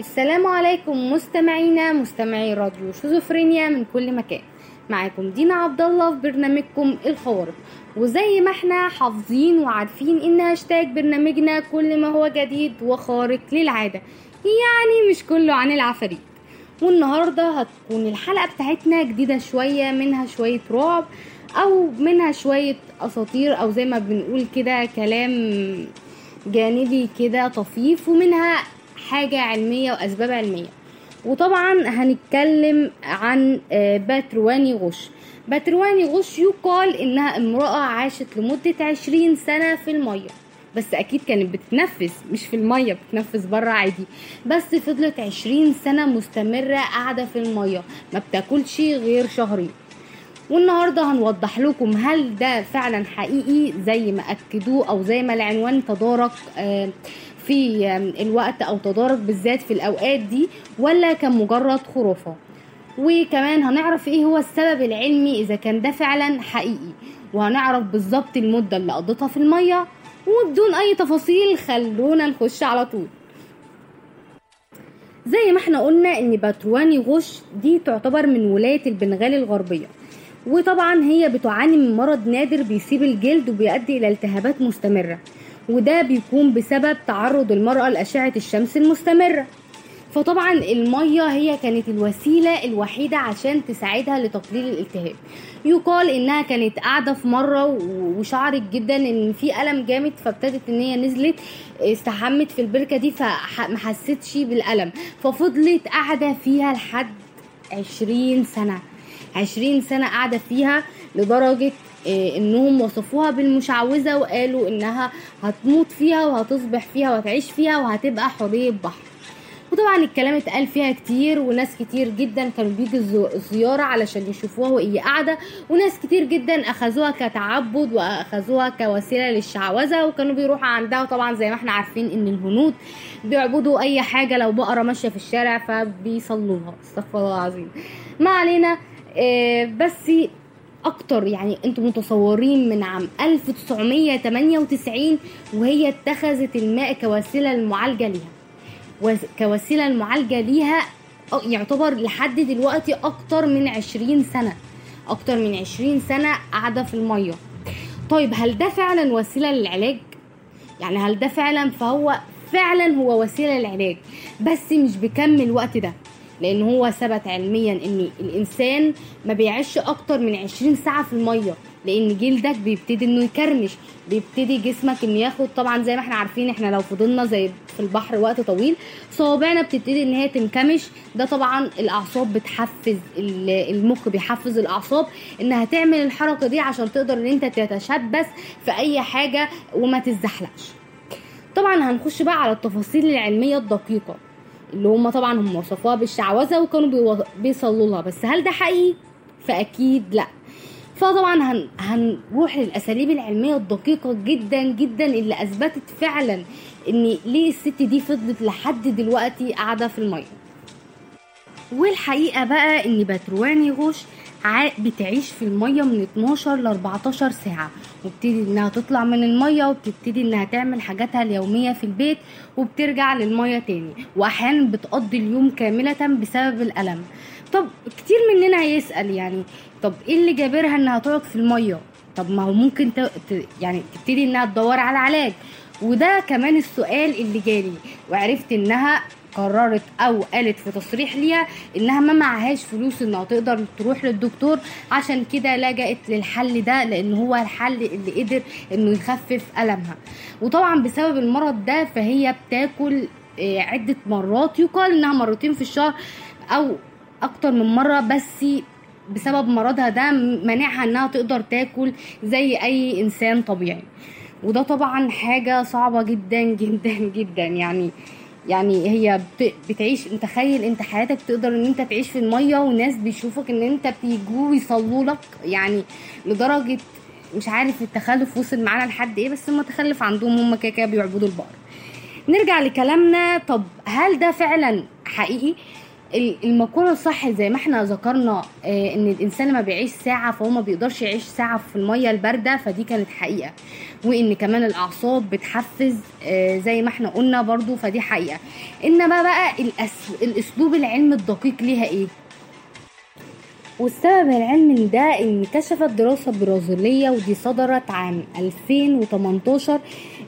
السلام عليكم مستمعينا مستمعي راديو شيزوفرينيا من كل مكان. معاكم دينا عبد الله في برنامجكم الخوارق وزي ما إحنا حافظين وعارفين إن هاشتاج برنامجنا كل ما هو جديد وخارق للعادة يعني مش كله عن العفاريت. والنهاردة هتكون الحلقة بتاعتنا جديدة شوية منها شوية رعب أو منها شوية أساطير أو زي ما بنقول كده كلام جانبي كده طفيف ومنها حاجة علمية وأسباب علمية. وطبعا هنتكلم عن آه، باترواني غش باترواني غش يقال إنها امرأة عاشت لمدة عشرين سنة في المية. بس أكيد كانت بتتنفس مش في المية بتتنفس بره عادي. بس فضلت عشرين سنة مستمرة قاعدة في المية. ما بتاكلش غير شهرين. والنهاردة هنوضح لكم هل ده فعلا حقيقي زي ما أكدوه أو زي ما العنوان تدارك آه، في الوقت أو تدارك بالذات في الأوقات دي ولا كان مجرد خرافة. وكمان هنعرف إيه هو السبب العلمي إذا كان ده فعلا حقيقي. وهنعرف بالظبط المدة اللي قضيتها في المية. وبدون أي تفاصيل خلونا نخش على طول. زي ما إحنا قلنا إن باترواني غش دي تعتبر من ولاية البنغال الغربية. وطبعا هي بتعاني من مرض نادر بيصيب الجلد وبيؤدي إلى التهابات مستمرة وده بيكون بسبب تعرض المرأة لأشعة الشمس المستمرة. فطبعا المية هي كانت الوسيلة الوحيدة عشان تساعدها لتقليل الالتهاب. يقال إنها كانت قاعدة في مرة وشعرت جدا إن في ألم جامد فابتدت إن هي نزلت استحمت في البركة دي فما حستش بالألم. ففضلت قاعدة فيها لحد عشرين سنة. عشرين سنة قاعدة فيها لدرجة آه، إنهم وصفوها بالمشعوذة وقالوا إنها هتموت فيها وهتصبح فيها وهتعيش فيها وهتبقى حورية بحر. وطبعا الكلام اتقال فيها كتير وناس كتير جدا كانوا بيجوا الزيارة علشان يشوفوها وهي قاعدة وناس كتير جدا أخذوها كتعبد وأخذوها كوسيلة للشعوذة وكانوا بيروحوا عندها. وطبعا زي ما إحنا عارفين إن الهنود بيعبدوا أي حاجة لو بقرة ماشية في الشارع فبيصلوها. استغفر الله العظيم. ما علينا بس أكتر يعني أنتم متصورين من عام 1998 وهي اتخذت الماء كوسيلة للمعالجه ليها. وس- كوسيلة المعالجة ليها يعتبر لحد دلوقتي أكتر من 20 سنة. أكتر من 20 سنة قاعدة في المية. طيب هل ده فعلا وسيلة للعلاج؟ يعني هل ده فعلا؟ فهو فعلا هو وسيلة للعلاج بس مش بكم الوقت ده. لأن هو ثبت علميا إن الإنسان ما بيعيش أكتر من 20 ساعة في المية لأن جلدك بيبتدي إنه يكرمش بيبتدي جسمك إنه ياخد طبعا زي ما إحنا عارفين إحنا لو فضلنا زي في البحر وقت طويل صوابعنا بتبتدي إن هي تنكمش. ده طبعا الأعصاب بتحفز ال- المخ بيحفز الأعصاب إنها تعمل الحركة دي عشان تقدر إن أنت تتشبث في أي حاجة وما تتزحلقش. طبعا هنخش بقى على التفاصيل العلمية الدقيقة. اللي هم طبعا هم وصفوها بالشعوذة وكانوا بيصلوا لها. بس هل ده حقيقي؟ فأكيد لا. فطبعا هن... هنروح للأساليب العلمية الدقيقة جدا جدا اللي أثبتت فعلا إن ليه الست دي فضلت لحد دلوقتي قاعدة في المية. والحقيقة بقى إن باترواني غوش ع- بتعيش في المية من 12 ل 14 ساعة. وبتبتدي إنها تطلع من المية وبتبتدي إنها تعمل حاجاتها اليومية في البيت وبترجع للمية تاني. واحيانا بتقضي اليوم كاملة بسبب الألم. طب كتير مننا هيسال يعني طب إيه اللي جابرها إنها تقعد في المية؟ طب ما هو ممكن. ت... يعني تبتدي إنها تدور على علاج. وده كمان السؤال اللي جالي وعرفت إنها قررت أو قالت في تصريح ليها إنها ما معهاش فلوس إنها تقدر تروح للدكتور. عشان كده لجأت للحل ده لأن هو الحل اللي قدر إنه يخفف ألمها. وطبعا بسبب المرض ده فهي بتاكل آه، عدة مرات يقال إنها مرتين في الشهر أو أكتر من مرة بس بسبب مرضها ده منعها إنها تقدر تاكل زي أي إنسان طبيعي. وده طبعا حاجة صعبة جدا جدا جدا يعني يعني هي بت- بتعيش انت تخيل انت حياتك تقدر ان انت تعيش في المية وناس بيشوفك ان انت بيجوا ويصلوا لك يعني لدرجة مش عارف التخلف وصل معانا لحد إيه بس هم تخلف عندهم هم كده كده بيعبدوا البقر نرجع لكلامنا طب هل ده فعلا حقيقي؟ المقولة الصح زي ما إحنا ذكرنا آه، إن الإنسان لما بيعيش ساعة فهو ما بيقدرش يعيش ساعة في المية الباردة فدي كانت حقيقة. وإن كمان الأعصاب بتحفز آه، زي ما إحنا قلنا برضو فدي حقيقة. إنما بقى الأسلوب العلمي الدقيق ليها إيه؟ والسبب العلمي ده ان كشفت دراسة برازيلية ودي صدرت عام 2018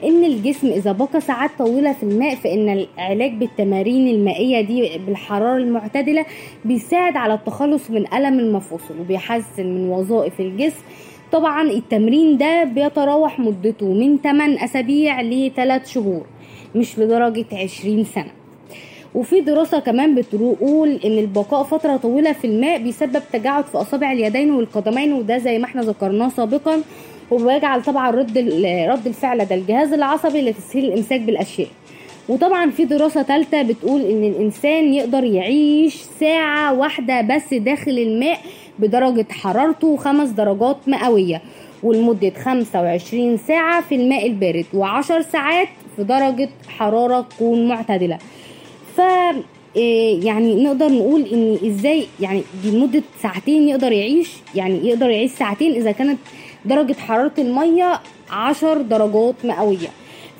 إن الجسم إذا بقى ساعات طويلة في الماء فإن العلاج بالتمارين المائية دي بالحرارة المعتدلة بيساعد على التخلص من ألم المفاصل وبيحسن من وظائف الجسم. طبعا التمرين ده بيتراوح مدته من 8 أسابيع ل 3 شهور مش لدرجة 20 سنة. وفي دراسة كمان بتقول إن البقاء فترة طويلة في الماء بيسبب تجاعد في أصابع اليدين والقدمين وده زي ما إحنا ذكرناه سابقا وبيجعل طبعا رد رد الفعل ده الجهاز العصبي لتسهيل الإمساك بالأشياء. وطبعا في دراسة تالتة بتقول إن الإنسان يقدر يعيش ساعة واحدة بس داخل الماء بدرجة حرارته خمس درجات مئوية ولمدة 25 ساعة في الماء البارد وعشر ساعات في درجة حرارة تكون معتدلة. ف إيه يعني نقدر نقول إن إزاي يعني لمدة ساعتين يقدر يعيش يعني يقدر يعيش ساعتين إذا كانت درجة حرارة المية عشر درجات مئوية.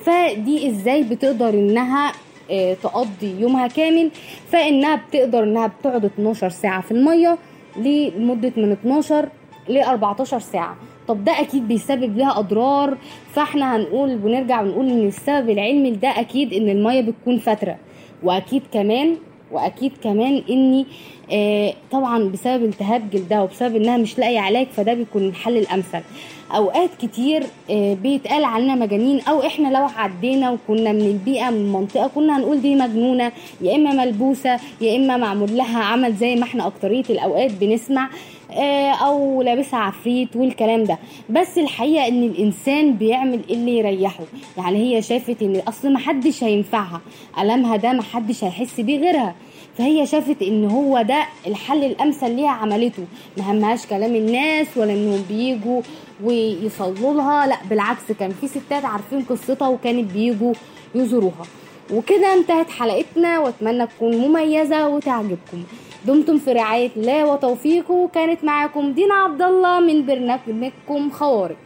فدي إزاي بتقدر إنها إيه تقضي يومها كامل؟ فإنها بتقدر إنها بتقعد 12 ساعة في المية لمدة من 12 ل 14 ساعة. طب ده أكيد بيسبب لها أضرار. فإحنا هنقول ونرجع ونقول إن السبب العلمي لده أكيد إن المية بتكون فتره وأكيد كمان وأكيد كمان إني آه طبعا بسبب التهاب جلدها وبسبب إنها مش لاقية علاج فده بيكون الحل الأمثل. أوقات كتير آه بيتقال علينا مجانين أو إحنا لو عدينا وكنا من البيئة من المنطقة كنا هنقول دي مجنونة يا إما ملبوسة يا إما معمول لها عمل زي ما إحنا أكترية الأوقات بنسمع. آه، أو لابسها عفريت والكلام ده. بس الحقيقة إن الإنسان بيعمل اللي يريحه. يعني هي شافت إن أصل محدش هينفعها. ألمها ده محدش هيحس بيه غيرها. فهي شافت إن هو ده الحل الأمثل ليها عملته. ما همهاش كلام الناس ولا إنهم بيجوا ويصلوا لها. لا بالعكس كان في ستات عارفين قصتها وكانت بيجوا يزوروها. وكده انتهت حلقتنا. وأتمنى تكون مميزة وتعجبكم. دمتم في رعاية الله وتوفيقه. وكانت معاكم دينا عبد الله من برنامجكم خوارق